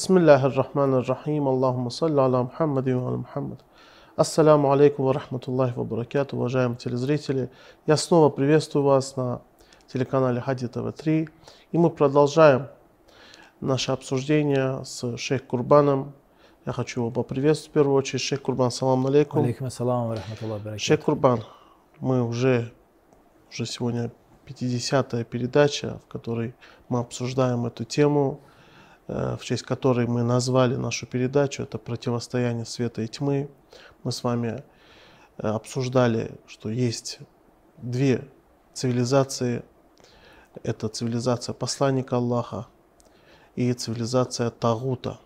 بسم الله الرحمن الرحيم اللهم صل على محمد وعلى محمد Ассаляму алейкум ва рахматуллахи ва баракату, уважаемые телезрители. Я снова приветствую вас на телеканале Хади ТВ3. И мы продолжаем наше обсуждение с шейх Курбаном. Я хочу его поприветствовать в первую очередь. Шейх Курбан, салам алейкум. Алейкум ассалам ва рахматуллахи ва Шейх баракатух. Курбан, мы уже, уже сегодня 50-я передача, в которой мы обсуждаем эту тему, э, в честь которой мы назвали нашу передачу. Это противостояние света и тьмы. Мы с вами э, обсуждали, что есть две цивилизации. Это цивилизация посланника Аллаха и цивилизация Тагута.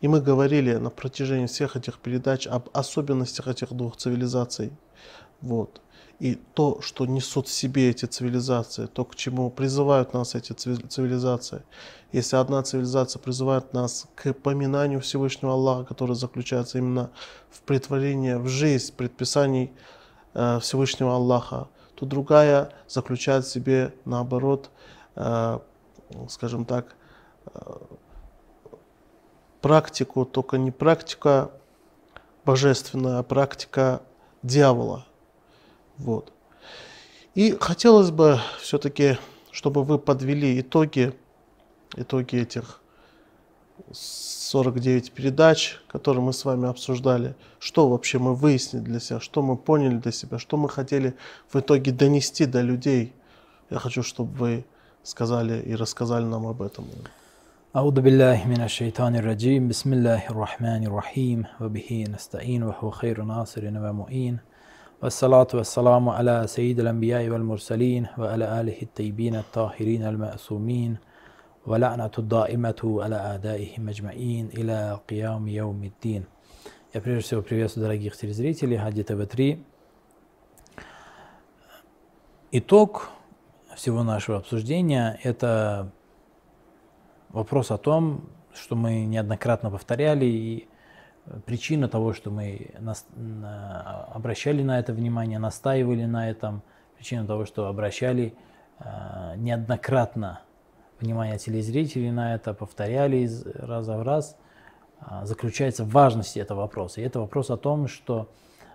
И мы говорили на протяжении всех этих передач об особенностях этих двух цивилизаций. Вот. И то, что несут в себе эти цивилизации, то, к чему призывают нас эти цивили- цивилизации. Если одна цивилизация призывает нас к поминанию Всевышнего Аллаха, который заключается именно в притворении в жизнь предписаний э, Всевышнего Аллаха, то другая заключает в себе, наоборот, э, скажем так, э, практику, только не практика божественная, а практика дьявола. Вот. И хотелось бы все-таки, чтобы вы подвели итоги, итоги этих 49 передач, которые мы с вами обсуждали. Что вообще мы выяснили для себя, что мы поняли для себя, что мы хотели в итоге донести до людей. Я хочу, чтобы вы сказали и рассказали нам об этом. أعوذ بالله من الشيطان الرجيم بسم الله الرحمن الرحيم وبه نستعين وهو خير ناصر ومعين والصلاة والسلام على سيد الأنبياء والمرسلين وعلى آله الطيبين الطاهرين المأسومين ولعنة الدائمة على أعدائهم أجمعين إلى قيام يوم الدين Я прежде всего приветствую дорогих телезрителей Хади ТВ3. Итог всего нашего обсуждения – это вопрос о том, что мы неоднократно повторяли, и причина того, что мы нас- на- обращали на это внимание, настаивали на этом, причина того, что обращали э, неоднократно внимание телезрителей на это, повторяли из раза в раз, а, заключается в важности этого вопроса. И это вопрос о том, что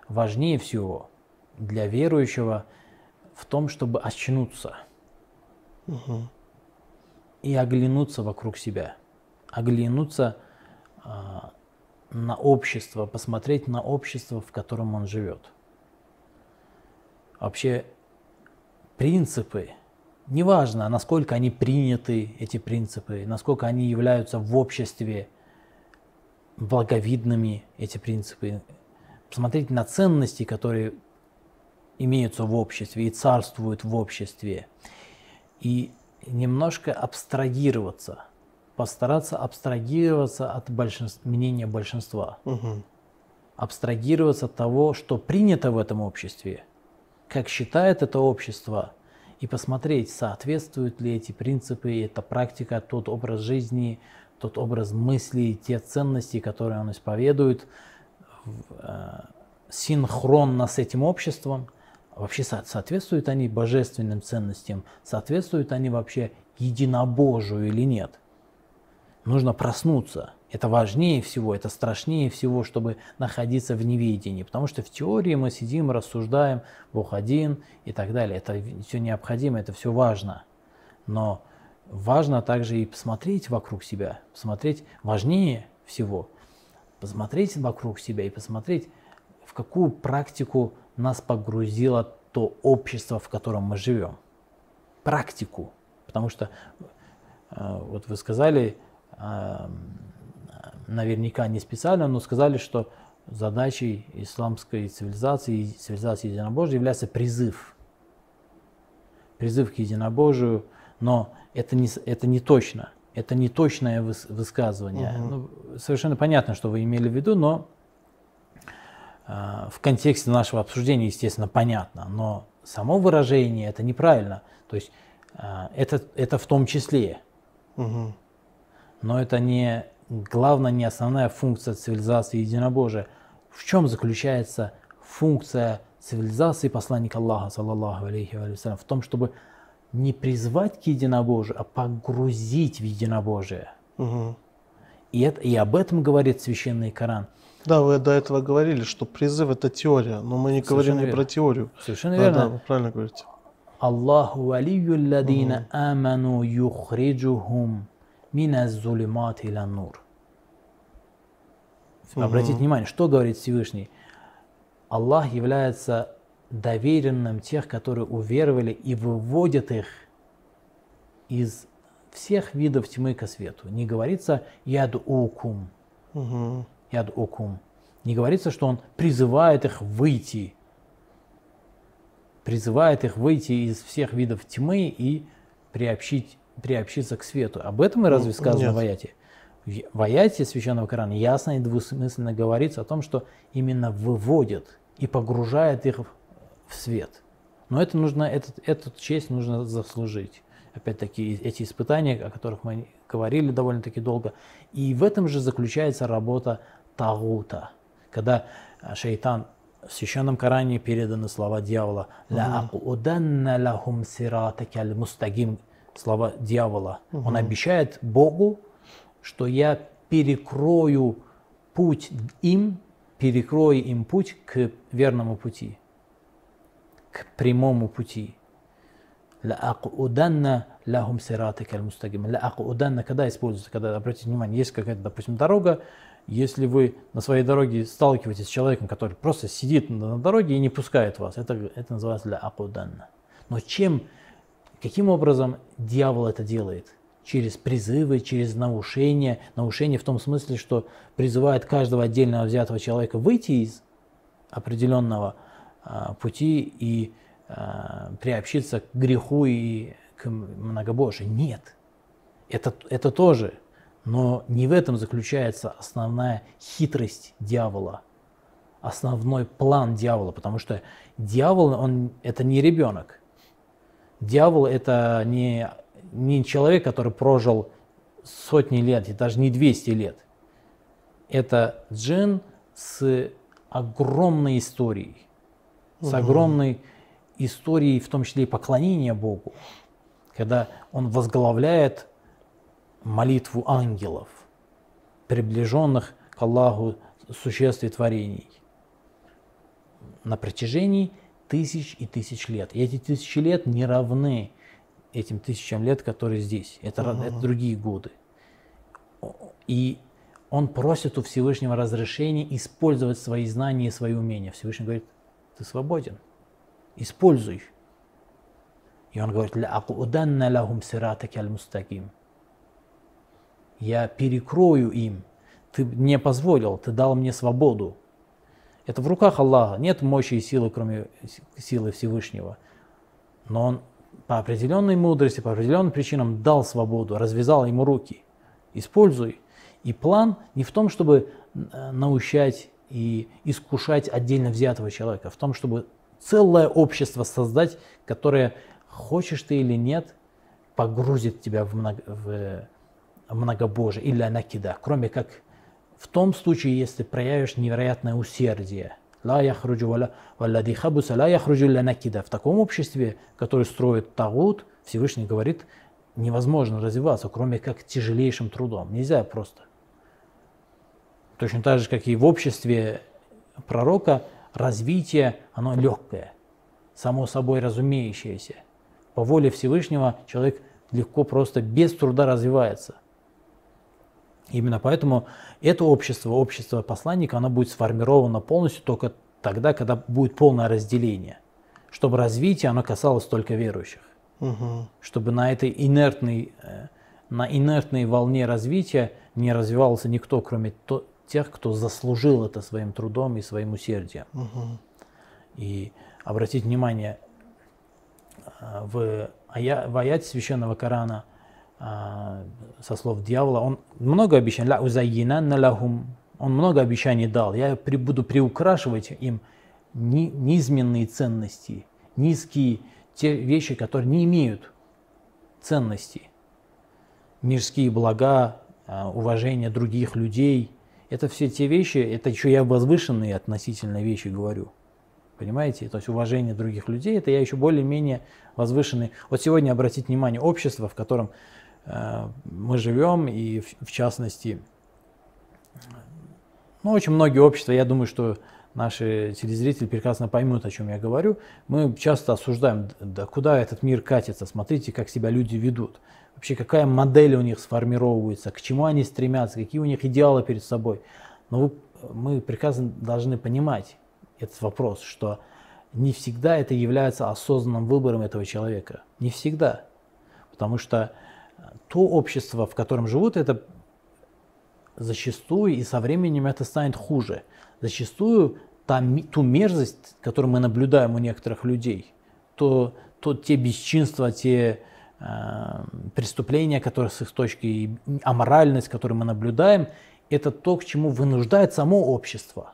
важнее всего для верующего в том, чтобы очнуться. И оглянуться вокруг себя, оглянуться а, на общество, посмотреть на общество, в котором он живет. Вообще принципы, неважно, насколько они приняты, эти принципы, насколько они являются в обществе благовидными, эти принципы, посмотреть на ценности, которые имеются в обществе и царствуют в обществе, и немножко абстрагироваться, постараться абстрагироваться от большинства, мнения большинства, абстрагироваться от того, что принято в этом обществе, как считает это общество, и посмотреть, соответствуют ли эти принципы, эта практика, тот образ жизни, тот образ мыслей, те ценности, которые он исповедует, э, синхронно с этим обществом, вообще со- соответствуют они божественным ценностям, соответствуют они вообще единобожию или нет. Нужно проснуться. Это важнее всего, это страшнее всего, чтобы находиться в неведении. Потому что в теории мы сидим, рассуждаем, Бог один и так далее. Это все необходимо, это все важно. Но важно также и посмотреть вокруг себя. Посмотреть важнее всего. Посмотреть вокруг себя и посмотреть, в какую практику нас погрузило то общество, в котором мы живем. Практику. Потому что, э, вот вы сказали, наверняка не специально, но сказали, что задачей исламской цивилизации, цивилизации единобожия является призыв. Призыв к единобожию, но это не, это не точно. Это не точное выс- высказывание. Ну, совершенно понятно, что вы имели в виду, но а, в контексте нашего обсуждения, естественно, понятно, но само выражение это неправильно. То есть а, это, это в том числе, но это не главная, не основная функция цивилизации единобожия. В чем заключается функция цивилизации посланника Аллаха, саллаллаху алейхи ва салям, в том, чтобы не призвать к единобожию, а погрузить в единобожие. И, это, и об этом говорит священный Коран. Да, вы до этого говорили, что призыв это теория, но мы не Совершенно говорим не верно. про теорию. Совершенно Да, верно. да, вы правильно говорите. Аллаху валию ладина аману юхриджухум мина зулимат иля нур. Обратите внимание, что говорит Всевышний. Аллах является доверенным тех, которые уверовали и выводят их из всех видов тьмы ко свету. Не говорится яд укум, Мгм. яд укум. Не говорится, что он призывает их выйти, призывает их выйти из всех видов тьмы и приобщить, приобщиться к свету. Об этом и разве Ну, сказано нет. в аяте? В аяте Священного Корана ясно и двусмысленно говорится о том, что именно выводит и погружает их в- свет. Но это нужно, этот, эту честь нужно заслужить. Опять-таки, эти испытания, о которых мы говорили довольно-таки долго. И в этом же заключается работа Тагута. Когда а, шайтан в священном Коране переданы слова дьявола «Ла акуданна лахум сиратака аль-мустагим» слова дьявола. Он обещает Богу, что я перекрою путь им, перекрою им путь к верному пути, к прямому пути. Лаакуданна лахум сиратака аль-мустагим. Лаакуданна, когда используется, когда, обратите внимание, есть какая-то, допустим, дорога, если вы на своей дороге сталкиваетесь с человеком, который просто сидит на дороге и не пускает вас, это, это называется лаакуданна. Но чем, каким образом дьявол это делает? Через призывы, через наушение. Наушение в том смысле, что призывает каждого отдельного взятого человека выйти из определенного а, пути и а, приобщиться к греху и к многобожию. Нет. Это, это тоже. Но не в этом заключается основная хитрость дьявола, основной план дьявола, потому что дьявол, он это не ребенок. Дьявол это не, не человек, который прожил сотни лет, и даже не 200 лет. Это джин с огромной историей, с огромной историей, в том числе и поклонения Богу, когда он возглавляет молитву ангелов, приближенных к Аллаху существ и творений на протяжении тысяч и тысяч лет. И эти тысячи лет не равны этим тысячам лет, которые здесь. Это, ра- это другие годы. И он просит у Всевышнего разрешения использовать свои знания и свои умения. Всевышний говорит, ты свободен, используй. И он говорит. Я перекрою им. Ты мне позволил, ты дал мне свободу. Это в руках Аллаха. Нет мощи и силы, кроме силы Всевышнего. Но он по определенной мудрости, по определенным причинам дал свободу, развязал ему руки. Используй. И план не в том, чтобы э, наущать и искушать отдельно взятого человека, а в том, чтобы целое общество создать, которое, хочешь ты или нет, погрузит тебя в, много- в, э, многобожие или накида, кроме как в том случае, если проявишь невероятное усердие. Ла яхруджу хабуса ла накида. В таком обществе, которое строит Тагут, Всевышний говорит, невозможно развиваться, кроме как тяжелейшим трудом. Нельзя просто. Точно так же, как и в обществе пророка, развитие, оно легкое, само собой разумеющееся. По воле Всевышнего человек легко просто без труда развивается. Именно поэтому это общество, общество посланника, оно будет сформировано полностью только тогда, когда будет полное разделение. Чтобы развитие, оно касалось только верующих. Мгм. Чтобы на этой инертной, э, на инертной волне развития не развивался никто, кроме то- тех, кто заслужил это своим трудом и своим усердием. Мгм. И обратите внимание, а, в, ая, в аяте священного Корана со слов дьявола, он много обещаний, «Ля узайинанна лахум», он много обещаний дал, я буду приукрашивать им ни- низменные ценности, низкие те вещи, которые не имеют ценности, мирские блага, а, уважение других людей. Это все те вещи, это еще я возвышенные относительно вещи говорю. Понимаете? То есть уважение других людей, это я еще более-менее возвышенный. Вот сегодня обратите внимание, общество, в котором э, мы живем, и в, в частности ну, очень многие общества, я думаю, что наши телезрители прекрасно поймут, о чем я говорю. Мы часто осуждаем, да куда этот мир катится, смотрите, как себя люди ведут. Вообще, какая модель у них сформировывается, к чему они стремятся, какие у них идеалы перед собой. Но вы, мы прекрасно должны понимать этот вопрос, что не всегда это является осознанным выбором этого человека. Не всегда. Потому что то общество, в котором живут, это зачастую и со временем это станет хуже. Зачастую та, ту мерзость, которую мы наблюдаем у некоторых людей, то, то те бесчинства, те э, преступления, которые с их точки, аморальность, которую мы наблюдаем, это то, к чему вынуждает само общество.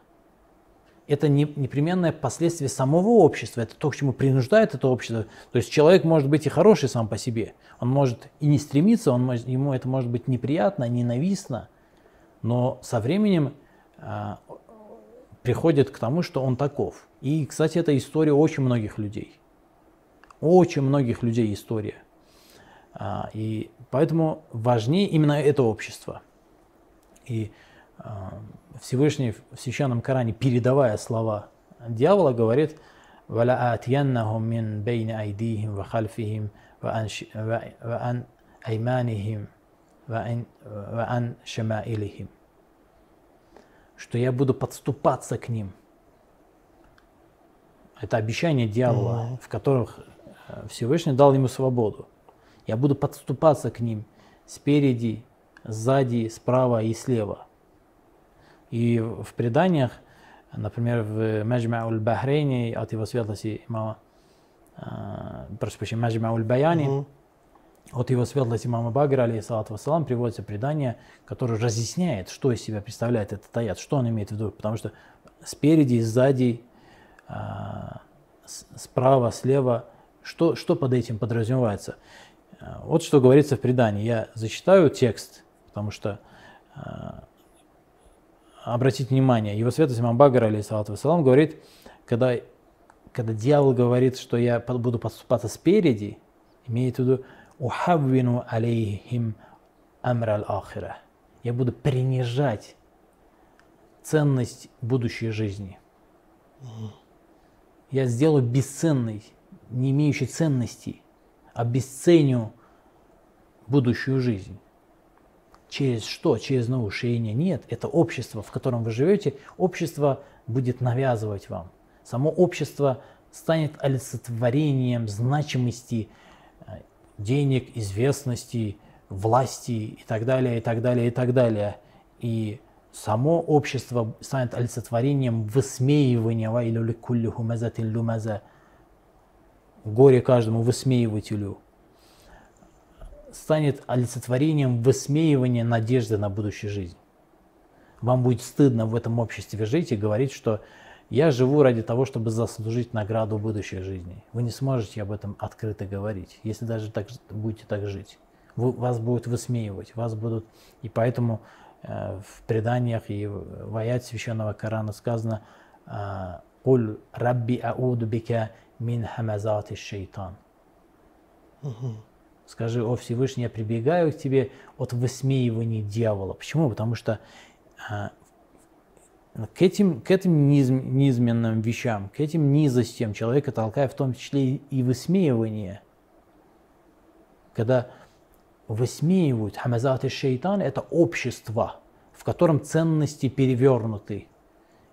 Это не, непременное последствие самого общества, это то, к чему принуждает это общество. То есть человек может быть и хороший сам по себе, он может и не стремиться, он может, ему это может быть неприятно, ненавистно, но со временем э, приходит к тому, что он таков. И, кстати, это история очень многих людей. Очень многих людей история. А, и поэтому важнее именно это общество. И а, Всевышний в Священном Коране, передавая слова дьявола, говорит что я буду подступаться к ним. Это обещание дьявола, mm-hmm. в которых э, Всевышний дал ему свободу. Я буду подступаться к ним спереди, сзади, справа и слева – и в преданиях, например, в Маджма уль-Бахрейне от его светлости имама, э, прошу прощения, Маджма уль-Баяни, mm-hmm от его светлости имама Багра, алейхиссалату вассалам, приводится предание, которое разъясняет, что из себя представляет этот аят, что он имеет в виду. Потому что спереди сзади, а, справа, слева, что, что под этим подразумевается. А, вот что говорится в предании. Я зачитаю текст, потому что обратите внимание, его светлость имам Багр, алейхиссалату вассалам, говорит, когда, когда дьявол говорит, что я буду подступаться спереди, имеет в виду, ухаввину алейхим амра аль-ахира. Я буду принижать ценность будущей жизни. Я сделаю бесценной, не имеющей ценности, обесценю будущую жизнь. Через что? Через наушение? Нет, это общество, в котором вы живете. Общество будет навязывать вам. Само общество станет олицетворением значимости денег, известности, власти и так далее, и так далее, и так далее. И само общество станет олицетворением высмеивания или горе каждому высмеивателю станет олицетворением высмеивания надежды на будущую жизнь. Вам будет стыдно в этом обществе жить и говорить, что я живу ради того, чтобы заслужить награду будущей жизни. Вы не сможете об этом открыто говорить, если даже так будете так жить. Вы, вас будут высмеивать, вас будут... И поэтому э, в преданиях и в аят священного Корана сказано «Куль рабби ауду бика мин хамазати шейтан». Скажи, о Всевышний, я прибегаю к тебе от высмеивания дьявола. Почему? Потому что э, к этим, к этим низм, низменным вещам, к этим низостям человека толкает в том числе и высмеивание. Когда высмеивают хамазат и шейтан, это общество, в котором ценности перевернуты,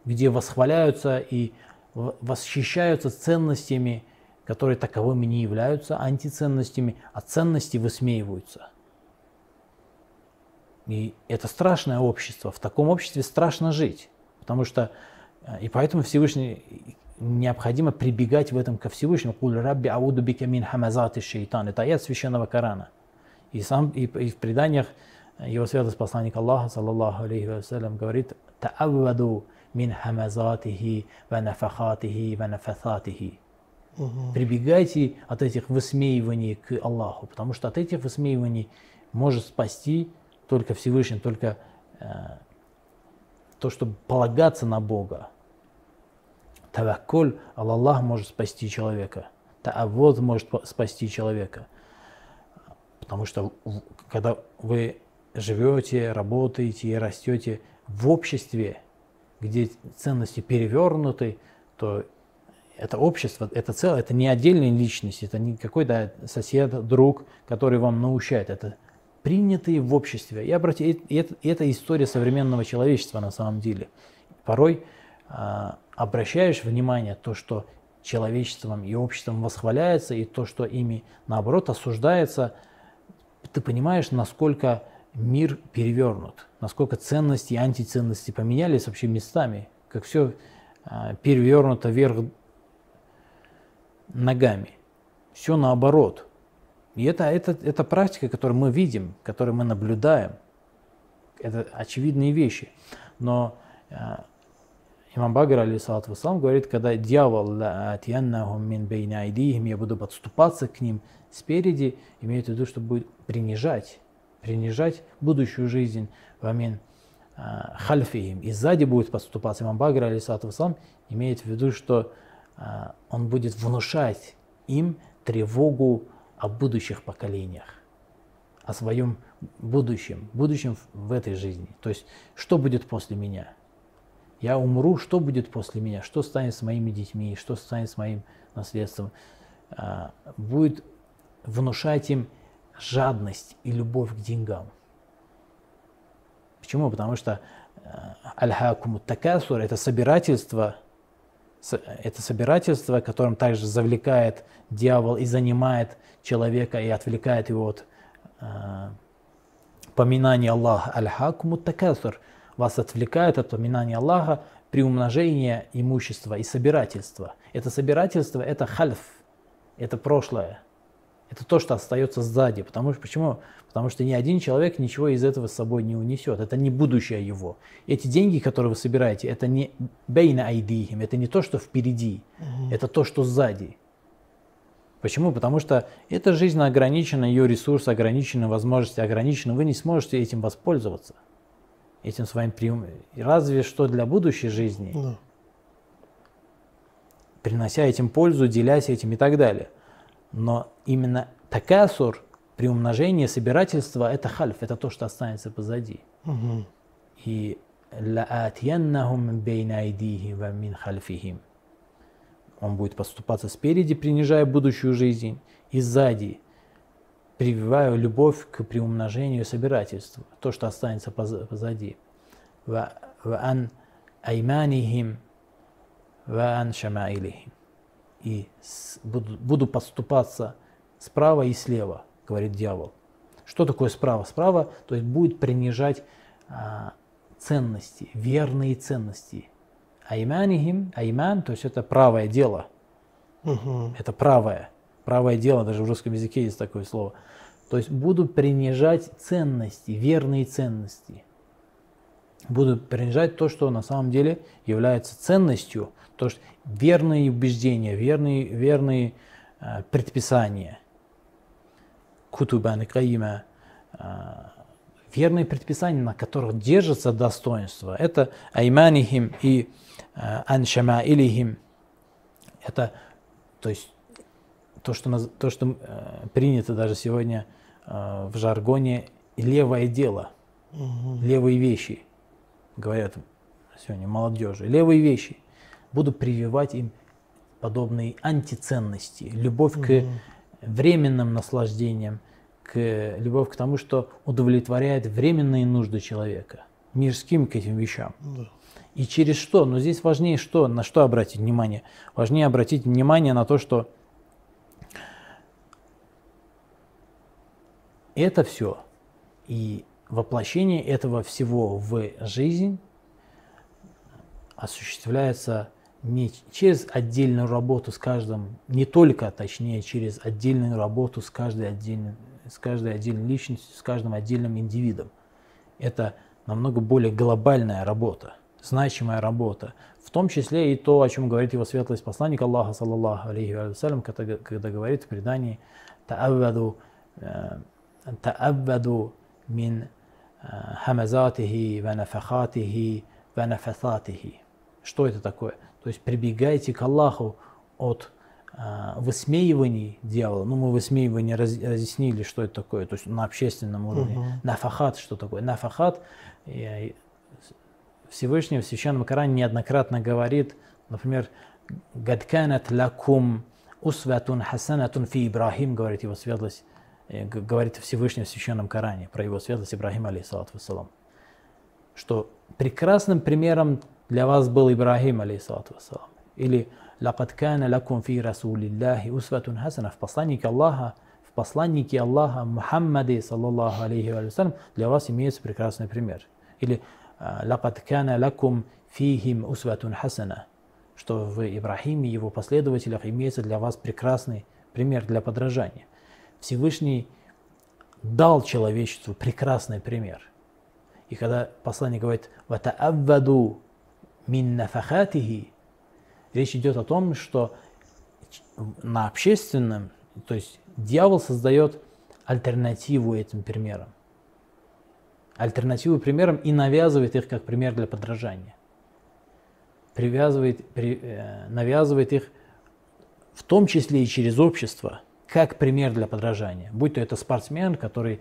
где восхваляются и восхищаются ценностями, которые таковыми не являются антиценностями, а ценности высмеиваются. И это страшное общество. В таком обществе страшно жить. Потому что, э, и поэтому Всевышний необходимо прибегать в этом ко Всевышнему. Куль рабби ауду бика мин хамазати шейтан. Это аят священного Корана. И, сам, и, и в преданиях э, его святость посланник Аллаха, саллаллаху алейхи вассалям, говорит «Та'авваду мин хамазатихи ва нафахатихи ва нафаthатихи». Прибегайте от этих высмеиваний к Аллаху, потому что от этих высмеиваний может спасти только Всевышний, только э, то, чтобы полагаться на Бога. Таваккуль, Аллах может спасти человека. Таавод может спасти человека. Потому что когда вы живете, работаете и растете, в обществе, где ценности перевернуты, то это общество, это целое, это не отдельная личность, это не какой-то сосед, друг, который вам научает, это принятые в обществе. И, обрати, и это, это история современного человечества на самом деле. Порой а, обращаешь внимание то, что человечеством и обществом восхваляется, и то, что ими наоборот осуждается, ты понимаешь, насколько мир перевернут, насколько ценности и антиценности поменялись вообще местами, как все а, перевернуто вверх ногами. Все наоборот. И это, это, это практика, которую мы видим, которую мы наблюдаем. Это очевидные вещи. Но э, имам Багр, алейсалату вассалам, говорит, когда дьявол мин я буду подступаться к ним спереди, имеет в виду, что будет принижать, принижать будущую жизнь, вамин э, хальфихим, и сзади будет подступаться. Имам Багр, алейсалату вассалам, имеет в виду, что он будет внушать им тревогу о будущих поколениях, о своем будущем, будущем в этой жизни. То есть, что будет после меня? Я умру, что будет после меня? Что станет с моими детьми? Что станет с моим наследством? А, будет внушать им жадность и любовь к деньгам. Почему? Потому что а, аль-хакуму такасур – это собирательство – это собирательство, которым также завлекает дьявол и занимает человека и отвлекает его от э, поминания Аллаха. Аль-хак муттакасур вас отвлекает от поминания Аллаха при умножении имущества и собирательства. Это собирательство – это хальф, это прошлое. Это то, что остается сзади. Потому что, почему? Потому что ни один человек ничего из этого с собой не унесет. Это не будущее его. Эти деньги, которые вы собираете, это не бейна айдихим, это не то, что впереди, угу. это то, что сзади. Почему? Потому что эта жизнь ограничена, ее ресурсы ограничены, возможности ограничены. Вы не сможете этим воспользоваться, этим своим приемом. Разве что для будущей жизни, да. принося этим пользу, делясь этим и так далее. Но именно такасур, при умножении собирательства это хальф, это то, что останется позади. Угу. И лаатьяннахум бейнайдихи ва мин хальфихим. Он будет поступаться спереди, принижая будущую жизнь, и сзади, прививая любовь к приумножению собирательства то, что останется позади. Ва ан айманихим ва ан шамаилихим. И буду поступаться справа и слева говорит дьявол. Что такое справа? Справа, то есть будет принижать а, ценности, верные ценности. Айманихим, айман, то есть это правое дело. Угу. Это правое. Правое дело, даже в русском языке есть такое слово. То есть будут принижать ценности, верные ценности. Будут принижать то, что на самом деле является ценностью, то, что верные убеждения, верные, верные э, предписания. Кутубан Каима, э, верные предписания, на которых держится достоинство. Это айманихим и э, аншама илихим. Это, то есть, то, что, то, что э, принято даже сегодня э, в жаргоне левое дело, угу. левые вещи, говорят сегодня молодежи, левые вещи – буду прививать им подобные антиценности, любовь угу. к временным наслаждениям, к любовь к тому, что удовлетворяет временные нужды человека, мирским к этим вещам. Да. И через что? Но здесь важнее что, на что обратить внимание? Важнее обратить внимание на то, что это все и воплощение этого всего в жизнь осуществляется не через отдельную работу с каждым, не только, точнее, через отдельную работу с каждой отдельной, с каждой отдельной личностью, с каждым отдельным индивидом. Это намного более глобальная работа, значимая работа. В том числе и то, о чем говорит его светлость посланник Аллаха, саллаллаху алейхи вассалям, когда, когда говорит в предании «Та'авваду э, та'авваду мин э, хамазатихи ва нафахатихи ва нафасатихи». Что это такое? То есть прибегайте к Аллаху от э, высмеиваний дьявола. Ну, мы высмеивание раз, разъяснили, что это такое, то есть на общественном уровне. Угу. Нафахат, что такое? Нафахат, Всевышний в Священном Коране неоднократно говорит, например, «Гадканат лакум усватун хасанатун фи Ибрахим», говорит его светлость, э, говорит Всевышний в Священном Коране про его светлость Ибрахим, алейхиссалату вассалам, что прекрасным примером для вас был Ибрахим, алейхиссалату вассалам. Или «Лакад кана лакум фи расулиллахи усватун хасана» в посланнике Аллаха, в посланнике Аллаха Мухаммаде, саллаллаху алейхи ва для вас имеется прекрасный пример. Или «Лакад кана лакум фихим усватун хасана», что в Ибрахиме и его последователях имеется для вас прекрасный пример для подражания. Всевышний дал человечеству прекрасный пример. И когда посланник говорит «Ватаавваду мин нафахатихи», речь идет о том, что на общественном, то есть дьявол создает альтернативу этим примерам альтернативу примерам и навязывает их как пример для подражания. Привязывает, при, э, навязывает их в том числе и через общество, как пример для подражания. Будь то это спортсмен, который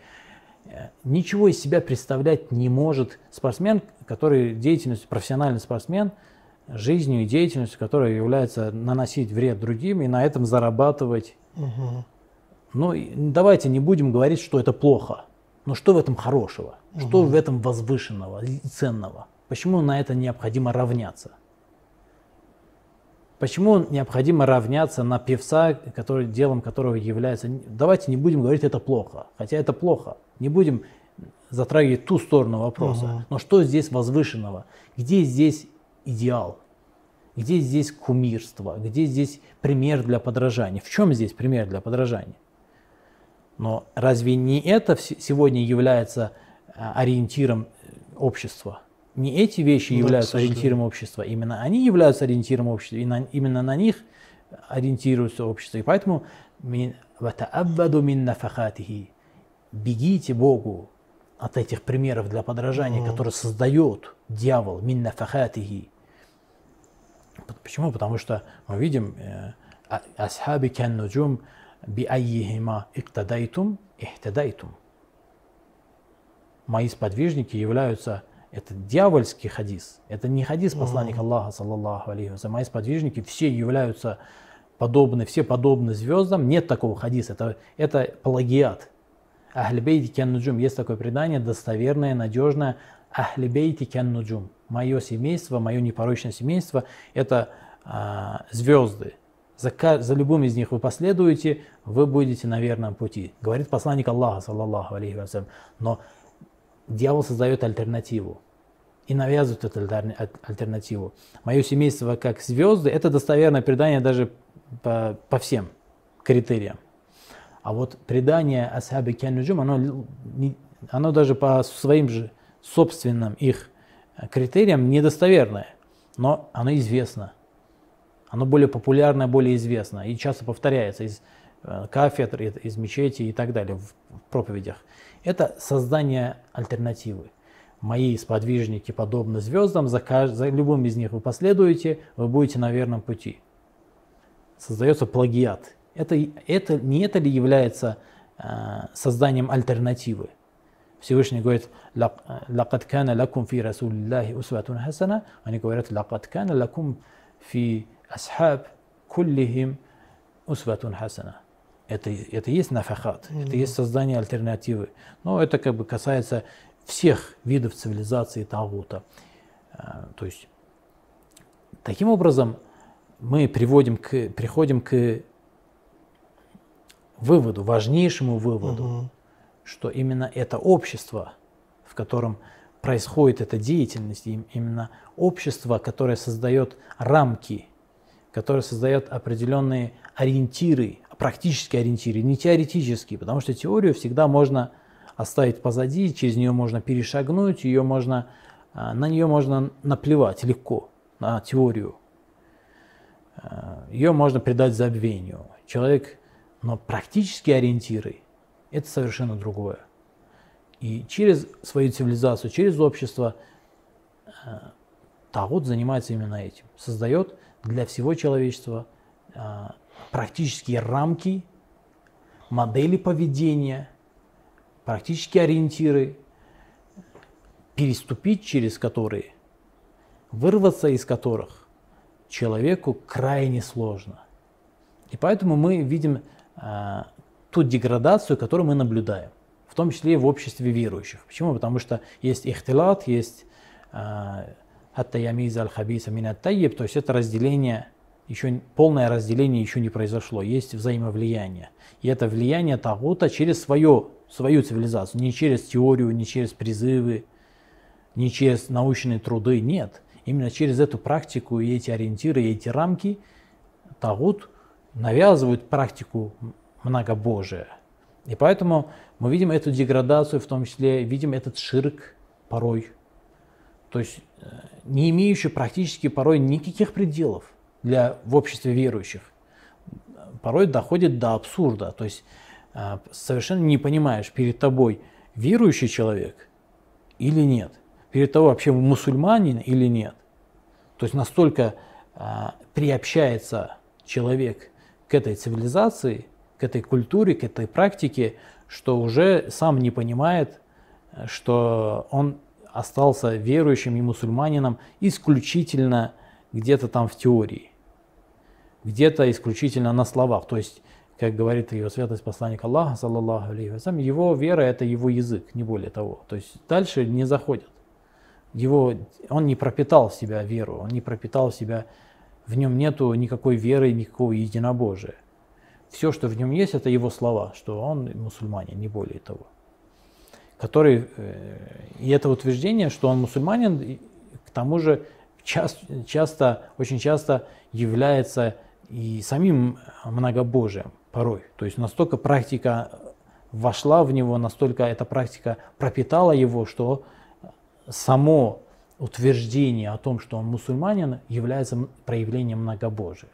ничего из себя представлять не может. Спортсмен, который деятельностью, профессиональный спортсмен, жизнью и деятельностью, которая является наносить вред другим и на этом зарабатывать. Угу. Ну, давайте не будем говорить, что это плохо. Но что в этом хорошего? Что угу. в этом возвышенного и ценного? Почему на это необходимо равняться? Почему необходимо равняться на певца, который, делом которого является... Давайте не будем говорить это плохо, хотя это плохо. Не будем затрагивать ту сторону вопроса. Угу. Но что здесь возвышенного? Где здесь идеал? Где здесь кумирство? Где здесь пример для подражания? В чем здесь пример для подражания? Но разве не это сегодня является а, ориентиром э, общества? Не эти вещи да, являются ориентиром общества, именно они являются ориентиром общества, и на, именно на них ориентируется общество. И поэтому бегите Богу от этих примеров для подражания, mm. которые создает дьявол, мин нафахатихи. Почему? Потому что мы видим, э, а, асхаби кан нуджум, биайихима иктадайтум ихтадайтум. Мои сподвижники являются это дьявольский хадис. Это не хадис посланника Аллаха, саллаллаху алейхи Мои сподвижники все являются подобны, все подобны звездам. Нет такого хадиса. Это, это плагиат. Ахлибейти кяннуджум. Есть такое предание, достоверное, надежное. Ахлибейти кяннуджум. Мое семейство, мое непорочное семейство – это а, звезды за, за любым из них вы последуете, вы будете на верном пути. Говорит посланник Аллаха, саллаллаху алейхи вассалям. Но дьявол создает альтернативу и навязывает эту альтернативу. Мое семейство как звезды, это достоверное предание даже по, по всем критериям. А вот предание Асхаби Кяннуджум, оно, оно даже по своим же собственным их критериям недостоверное, но оно известно. Оно более популярное, более известно и часто повторяется из э, кафедр, из мечети и так далее в проповедях. Это создание альтернативы. Мои сподвижники подобны звездам, за, за любым из них вы последуете, вы будете на верном пути. Создается плагиат. Это, это, не это ли является э, созданием альтернативы? Всевышний говорит, «Лакад кана лакум фи расулиллахи усватун хасана». Они говорят, «Лакад кана лакум фи асхаб куллихим усватун хасана. Это, это есть нафахат, mm-hmm. это есть создание альтернативы. Но это как бы касается всех видов цивилизации Тагута. А, то есть, таким образом, мы приводим к, приходим к выводу, важнейшему выводу, угу. что именно это общество, в котором происходит эта деятельность, именно общество, которое создает рамки который создает определенные ориентиры, практические ориентиры, не теоретические, потому что теорию всегда можно оставить позади, через нее можно перешагнуть, ее можно, а, на нее можно наплевать легко, на теорию. А, ее можно придать забвению. Человек, но практические ориентиры – это совершенно другое. И через свою цивилизацию, через общество а, Тагут занимается именно этим. Создает для всего человечества практические рамки, модели поведения, практические ориентиры, переступить через которые вырваться из которых человеку крайне сложно. И поэтому мы видим э, ту деградацию, которую мы наблюдаем, в том числе и в обществе верующих. Почему? Потому что есть ихтилат, есть хатта ямиза аль-хабиса минат то есть это разделение, еще полное разделение еще не произошло, есть взаимовлияние. И это влияние Тагута через свое, свою цивилизацию, не через теорию, не через призывы, не через научные труды, нет. Именно через эту практику и эти ориентиры, и эти рамки Тагут навязывают практику многобожия. И поэтому мы видим эту деградацию, в том числе видим этот ширк порой. То есть э, не имеющий практически порой никаких пределов для, в обществе верующих. Порой доходит до абсурда. То есть э, совершенно не понимаешь, перед тобой верующий человек или нет. Перед тобой вообще мусульманин или нет. То есть настолько а, приобщается человек к этой цивилизации, к этой культуре, к этой практике, что уже сам не понимает, что он остался верующим и мусульманином исключительно где-то там в теории, где-то исключительно на словах. То есть, как говорит его святость посланник Аллаха, саллаллаху алейхи его вера – это его язык, не более того. То есть дальше не заходит. Его, он не пропитал в себя веру, он не пропитал в себя в нем нету никакой веры, никакого единобожия. Все, что в нем есть, это его слова, что он мусульманин, не более того. Который, э, и это утверждение, что он мусульманин, к тому же часто, часто, очень часто является и самим многобожием порой. То есть настолько практика вошла в него, настолько эта практика пропитала его, что само утверждение о том, что он мусульманин, является проявлением многобожия.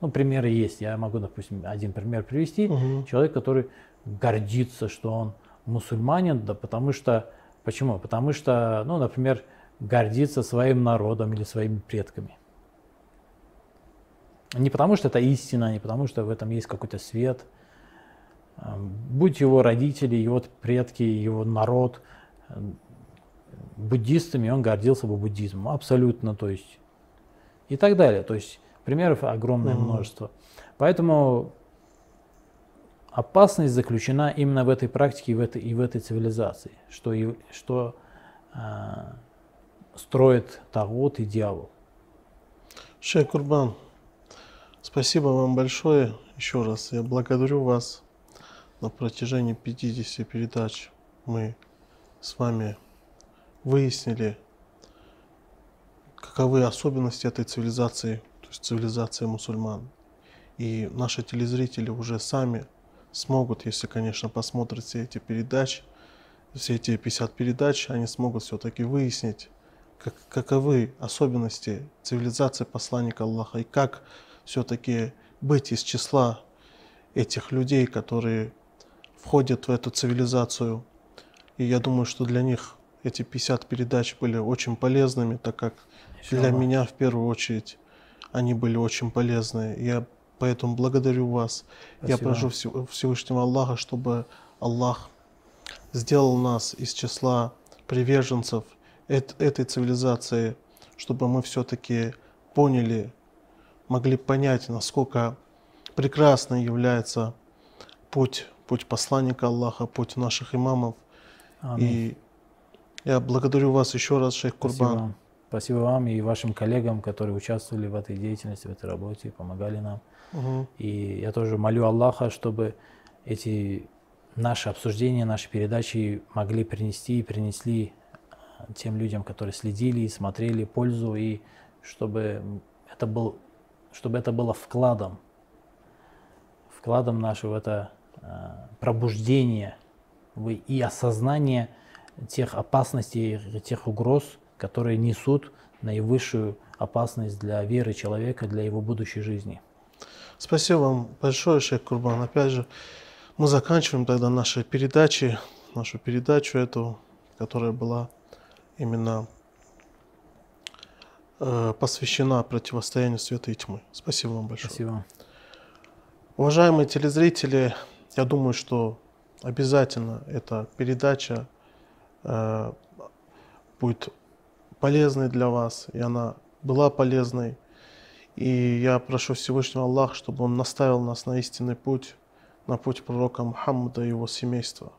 Ну, примеры есть. Я могу, допустим, один пример привести. Угу. Человек, который гордится, что он мусульманин, да потому что... Почему? Потому что, ну, например, гордится своим народом или своими предками. Не потому что это истина, не потому что в этом есть какой-то свет. Будь его родители, его предки, его народ, буддистами, он гордился бы буддизмом, абсолютно, то есть и так далее. То есть примеров огромное mm-hmm. множество. Поэтому опасность заключена именно в этой практике и в этой, и в этой цивилизации, что, и, что э, строит Тагот и дьявол. Шейх Курбан, спасибо вам большое еще раз. Я благодарю вас на протяжении 50 передач. Мы с вами выяснили, каковы особенности этой цивилизации, то есть цивилизации мусульман. И наши телезрители уже сами смогут, если, конечно, посмотрят все эти передачи, все эти 50 передач, они смогут все-таки выяснить, как, каковы особенности цивилизации посланника Аллаха и как все-таки быть из числа этих людей, которые входят в эту цивилизацию. И я думаю, что для них эти 50 передач были очень полезными, так как Еще для меня в первую очередь они были очень полезны. Я поэтому благодарю вас. Спасибо. Я прошу Всевышнего Аллаха, чтобы Аллах сделал нас из числа приверженцев этой цивилизации, чтобы мы все-таки поняли, могли понять, насколько прекрасным является путь, путь посланника Аллаха, путь наших имамов. Аминь. И я благодарю вас еще раз, шейх Курбан. Спасибо. Спасибо вам и вашим коллегам, которые участвовали в этой деятельности, в этой работе, помогали нам. Угу. И я тоже молю Аллаха, чтобы эти наши обсуждения, наши передачи могли принести и принесли э, тем людям, которые следили и смотрели пользу, и чтобы это, был, чтобы это было вкладом, вкладом нашего это э, пробуждение и осознание тех опасностей, тех угроз, которые несут наивысшую опасность для веры человека, для его будущей жизни. Спасибо вам большое, Шейх Курбан. Опять же, мы заканчиваем тогда наши передачи, нашу передачу эту, которая была именно посвящена противостоянию света и тьмы. Спасибо вам большое. Спасибо. Уважаемые телезрители, я думаю, что обязательно эта передача Э, будет полезной для вас, и она была полезной. И я прошу Всевышнего Аллаха, чтобы Он наставил нас на истинный путь, на путь пророка Мухаммада и его семейства.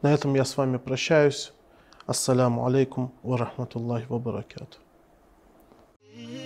На этом я с вами прощаюсь. Ассаляму алейкум ва рахматуллахи ва баракату. mm